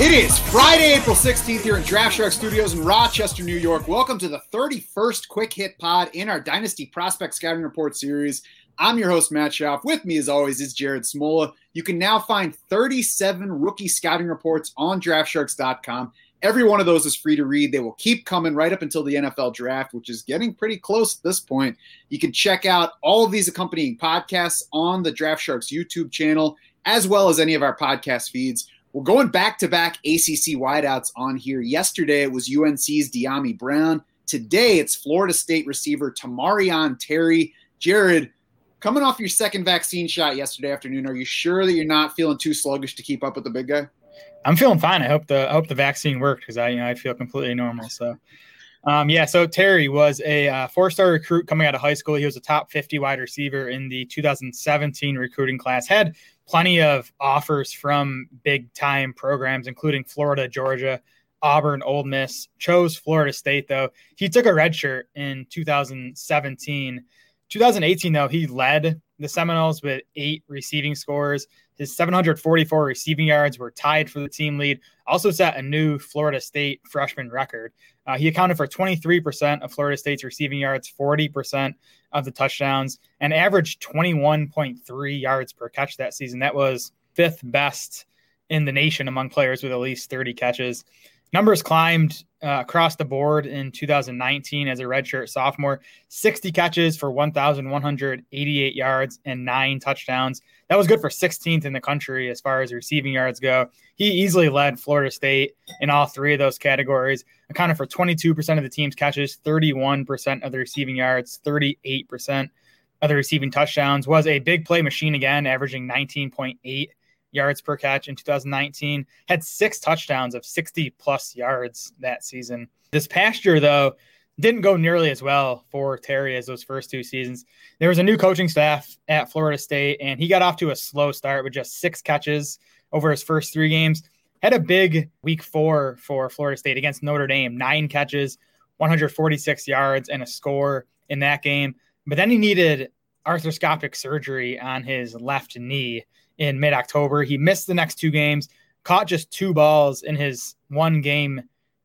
It is Friday, April 16th here in Draft Shark Studios in Rochester, New York. Welcome to the 31st Quick Hit Pod in our Dynasty Prospect Scouting Report series. I'm your host, Matt Schauf. With me, as always, is Jared Smola. You can now find 37 rookie scouting reports on draftsharks.com. Every one of those is free to read. They will keep coming right up until the NFL draft, which is getting pretty close at this point. You can check out all of these accompanying podcasts on the Draft Sharks YouTube channel, as well as any of our podcast feeds. We're going back to back ACC wideouts on here. Yesterday it was UNC's Dyami Brown. Today it's Florida State receiver Tamorrion Terry. Jared, coming off your second vaccine shot yesterday afternoon, are you sure that you're not feeling too sluggish to keep up with the big guy? I'm feeling fine. I hope the I hope the vaccine worked because I you know I feel completely normal. So, um, yeah. So Terry was a uh, four star recruit coming out of high school. He was a top 50 wide receiver in the 2017 recruiting class. Had plenty of offers from big time programs, including Florida, Georgia, Auburn, Ole Miss. Chose Florida State though. He took a red shirt in 2017. 2018 though he led the Seminoles with eight receiving scores. His 744 receiving yards were tied for the team lead. Also set a new Florida State freshman record. Uh, he accounted for 23% of Florida State's receiving yards, 40% of the touchdowns, and averaged 21.3 yards per catch that season. That was fifth best in the nation among players with at least 30 catches. Numbers climbed uh, across the board in 2019 as a redshirt sophomore 60 catches for 1,188 yards and nine touchdowns. That was good for 16th in the country as far as receiving yards go. He easily led Florida State in all three of those categories, accounted for 22% of the team's catches, 31% of the receiving yards, 38% of the receiving touchdowns. Was a big play machine again, averaging 19.8 yards per catch in 2019, had six touchdowns of 60 plus yards that season. This past year, though, didn't go nearly as well for Terry as those first two seasons. There was a new coaching staff at Florida State, and he got off to a slow start with just six catches over his first three games. Had a big week four for Florida State against Notre Dame, nine catches, 146 yards, and a score in that game. But then he needed arthroscopic surgery on his left knee in mid October. He missed the next two games, caught just two balls in his one game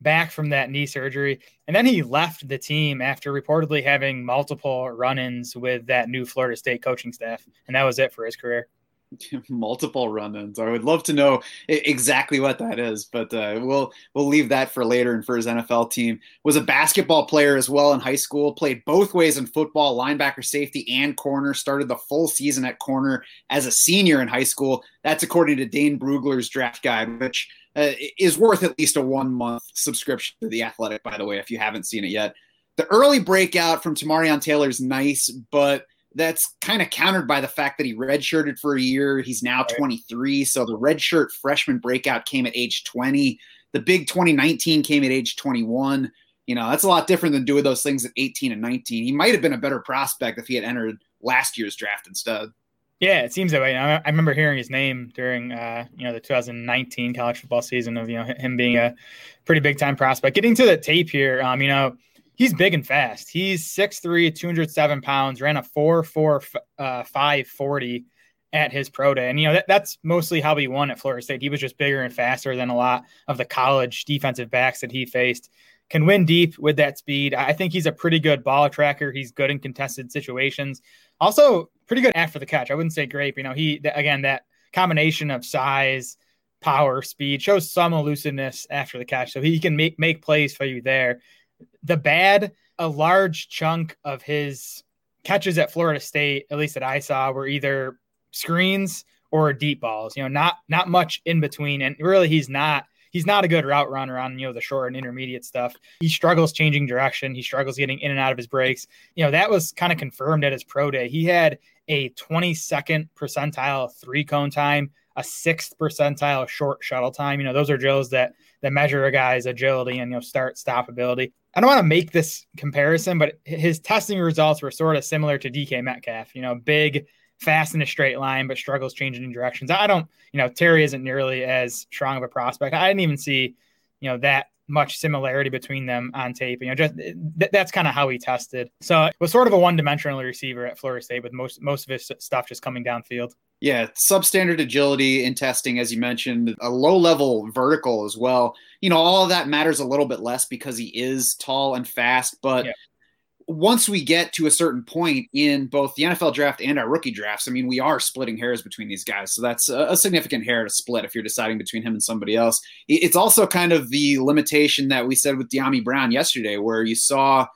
back from that knee surgery. And then he left the team after reportedly having multiple run ins with that new Florida State coaching staff. And that was it for his career. multiple run-ins. I would love to know exactly what that is, but uh, we'll we'll leave that for later. And for his NFL team, was a basketball player as well in high school. Played both ways in football, linebacker, safety, and corner. Started the full season at corner as a senior in high school. That's according to Dane Brugler's draft guide, which uh, is worth at least a one-month subscription to the Athletic. By the way, if you haven't seen it yet, the early breakout from Tamorrion Taylor is nice, but that's kind of countered by the fact that he redshirted for a year. He's now 23. So the redshirt freshman breakout came at age 20. The big 2019 came at age 21. You know, that's a lot different than doing those things at 18 and 19. He might have been a better prospect if he had entered last year's draft instead. Yeah, it seems that way. I, I remember hearing his name during, uh, you know, the 2019 college football season of, you know, him being a pretty big time prospect. Getting to the tape here, um, you know, he's big and fast. He's 6'3, 207 pounds, ran a 4 4 uh, 540 at his pro day. And, you know, that, that's mostly how he won at Florida State. He was just bigger and faster than a lot of the college defensive backs that he faced. Can win deep with that speed. I think he's a pretty good ball tracker. He's good in contested situations. Also, pretty good after the catch. I wouldn't say great. You know, he, again, that combination of size, power, speed shows some elusiveness after the catch. So he can make, make plays for you there the bad, a large chunk of his catches at Florida State, at least that I saw, were either screens or deep balls. You know, not not much in between. And really, he's not he's not a good route runner on you know the short and intermediate stuff. He struggles changing direction. He struggles getting in and out of his breaks. You know, that was kind of confirmed at his pro day. He had a 22nd percentile three cone time, a sixth percentile short shuttle time. You know, those are drills that that measure a guy's agility and you know start stop ability. I don't want to make this comparison, but his testing results were sort of similar to DK Metcalf. You know, big, fast in a straight line, but struggles changing directions. I don't, you know, Terry isn't nearly as strong of a prospect. I didn't even see, you know, that much similarity between them on tape. You know, just th- that's kind of how he tested. So it was sort of a one-dimensional receiver at Florida State with most most of his stuff just coming downfield. Yeah, substandard agility in testing, as you mentioned, a low level vertical as well. You know, all of that matters a little bit less because he is tall and fast, but yeah once we get to a certain point in both the NFL draft and our rookie drafts, I mean, we are splitting hairs between these guys. So that's a, significant hair to split if you're deciding between him and somebody else. It's also kind of the limitation that we said with Dyami Brown yesterday, where you saw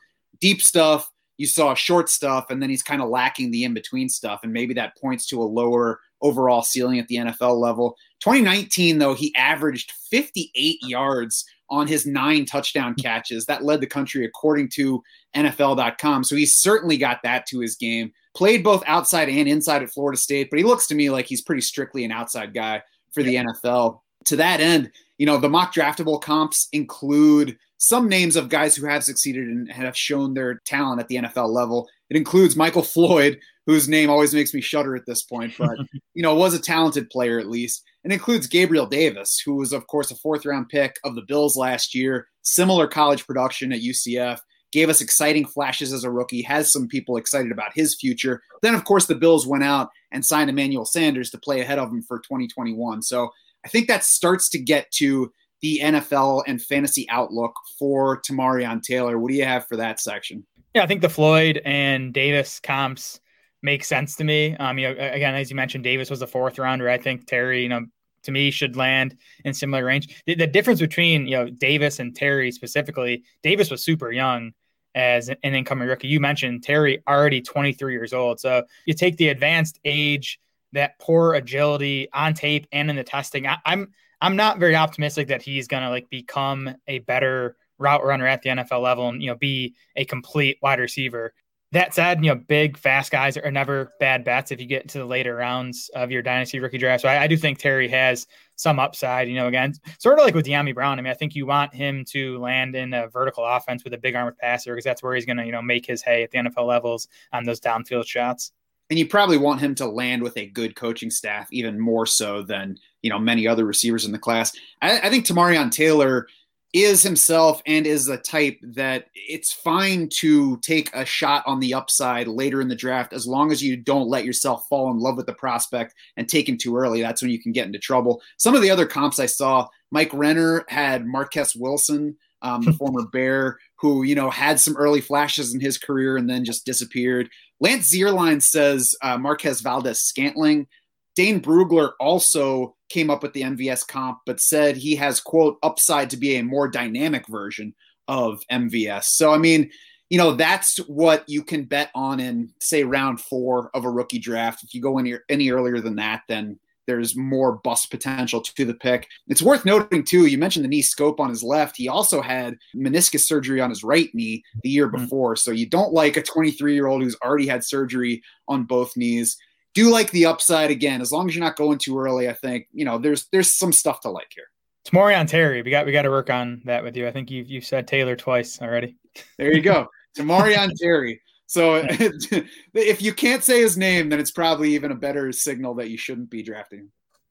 deep stuff, you saw short stuff, and then he's kind of lacking the in between stuff. And maybe that points to a lower overall ceiling at the NFL level. 2019, though, he averaged 58 yards on his nine touchdown catches. That led the country, according to NFL.com. So he's certainly got that to his game. Played both outside and inside at Florida State, but he looks to me like he's pretty strictly an outside guy for the NFL. To that end, you know, the mock draftable comps include some names of guys who have succeeded and have shown their talent at the NFL level. It includes Michael Floyd, whose name always makes me shudder at this point, but you know, was a talented player at least. And includes Gabriel Davis, who was of course a fourth round pick of the Bills last year, similar college production at UCF, gave us exciting flashes as a rookie, has some people excited about his future. Then of course the Bills went out and signed Emmanuel Sanders to play ahead of him for 2021. So I think that starts to get to the NFL and fantasy outlook for Tamorrion Taylor. What do you have for that section? Yeah, I think the Floyd and Davis comps make sense to me. Um, you know, again, as you mentioned, Davis was a fourth rounder. I think Terry, you know, to me should land in similar range. The, the, difference between you know Davis and Terry specifically, Davis was super young as an incoming rookie. You mentioned Terry already 23 years old. So you take the advanced age, that poor agility on tape and in the testing. I, I'm I'm not very optimistic that he's gonna like become a better route runner at the NFL level and you know be a complete wide receiver. That said, you know, big, fast guys are never bad bets if you get into the later rounds of your dynasty rookie draft. So I, I do think Terry has some upside. You know, again, sort of like with Dyami Brown. I mean, I think you want him to land in a vertical offense with a big armored passer because that's where he's going to, you know, make his hay at the NFL levels on those downfield shots. And you probably want him to land with a good coaching staff, even more so than you know many other receivers in the class. I, I think Tamorrion Taylor is himself and is a type that it's fine to take a shot on the upside later in the draft as long as you don't let yourself fall in love with the prospect and take him too early. That's when you can get into trouble. Some of the other comps I saw, Mike Renner had Marquess Wilson, um, the former Bear, who you know had some early flashes in his career and then just disappeared. Lance Zierlein says uh, Marquez Valdes-Scantling. Dane Brugler also came up with the MVS comp, but said he has, quote, upside to be a more dynamic version of MVS. So, I mean, you know, that's what you can bet on in, say, round four of a rookie draft. If you go any, any earlier than that, then there's more bust potential to the pick. It's worth noting, too, you mentioned the knee scope on his left. He also had meniscus surgery on his right knee the year mm-hmm. before. So you don't like a 23 year old who's already had surgery on both knees do like the upside again. As long as you're not going too early, I think you know there's there's some stuff to like here. Tamorrion Terry. We got we got to work on that with you. I think you've you've said Taylor twice already. There you go, Tamorrion Terry. So if you can't say his name, then it's probably even a better signal that you shouldn't be drafting.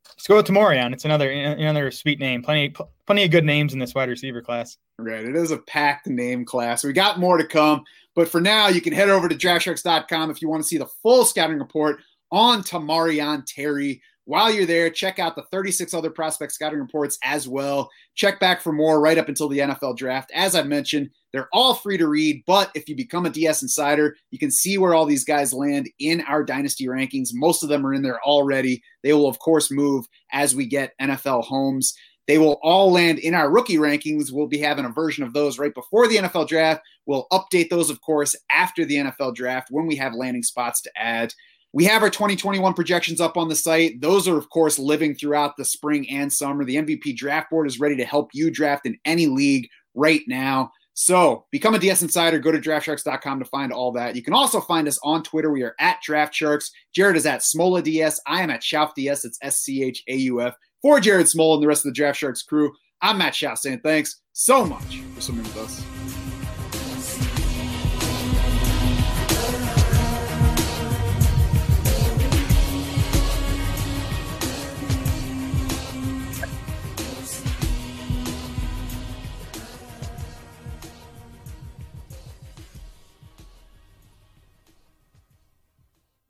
Let's go with Tamorrion. It's another another sweet name. Plenty plenty of good names in this wide receiver class. Right. It is a packed name class. We got more to come. But for now, you can head over to draftsharks.com if you want to see the full scouting report on Tamorrion Terry. While you're there, check out the 36 other prospect scouting reports as well. Check back for more right up until the NFL draft. As I mentioned, they're all free to read, but if you become a DS Insider, you can see where all these guys land in our dynasty rankings. Most of them are in there already. They will, of course, move as we get NFL homes. They will all land in our rookie rankings. We'll be having a version of those right before the NFL draft. We'll update those, of course, after the NFL draft when we have landing spots to add. We have our 2021 projections up on the site. Those are, of course, living throughout the spring and summer. The MVP draft board is ready to help you draft in any league right now. So become a DS Insider. Go to draftsharks.com to find all that. You can also find us on Twitter. We are at DraftSharks. Jared is at Smola DS. I am at Schauf DS. It's S C H A U F. For Jared Smola and the rest of the Draft Sharks crew, I'm Matt Schauf saying thanks so much for swimming with us.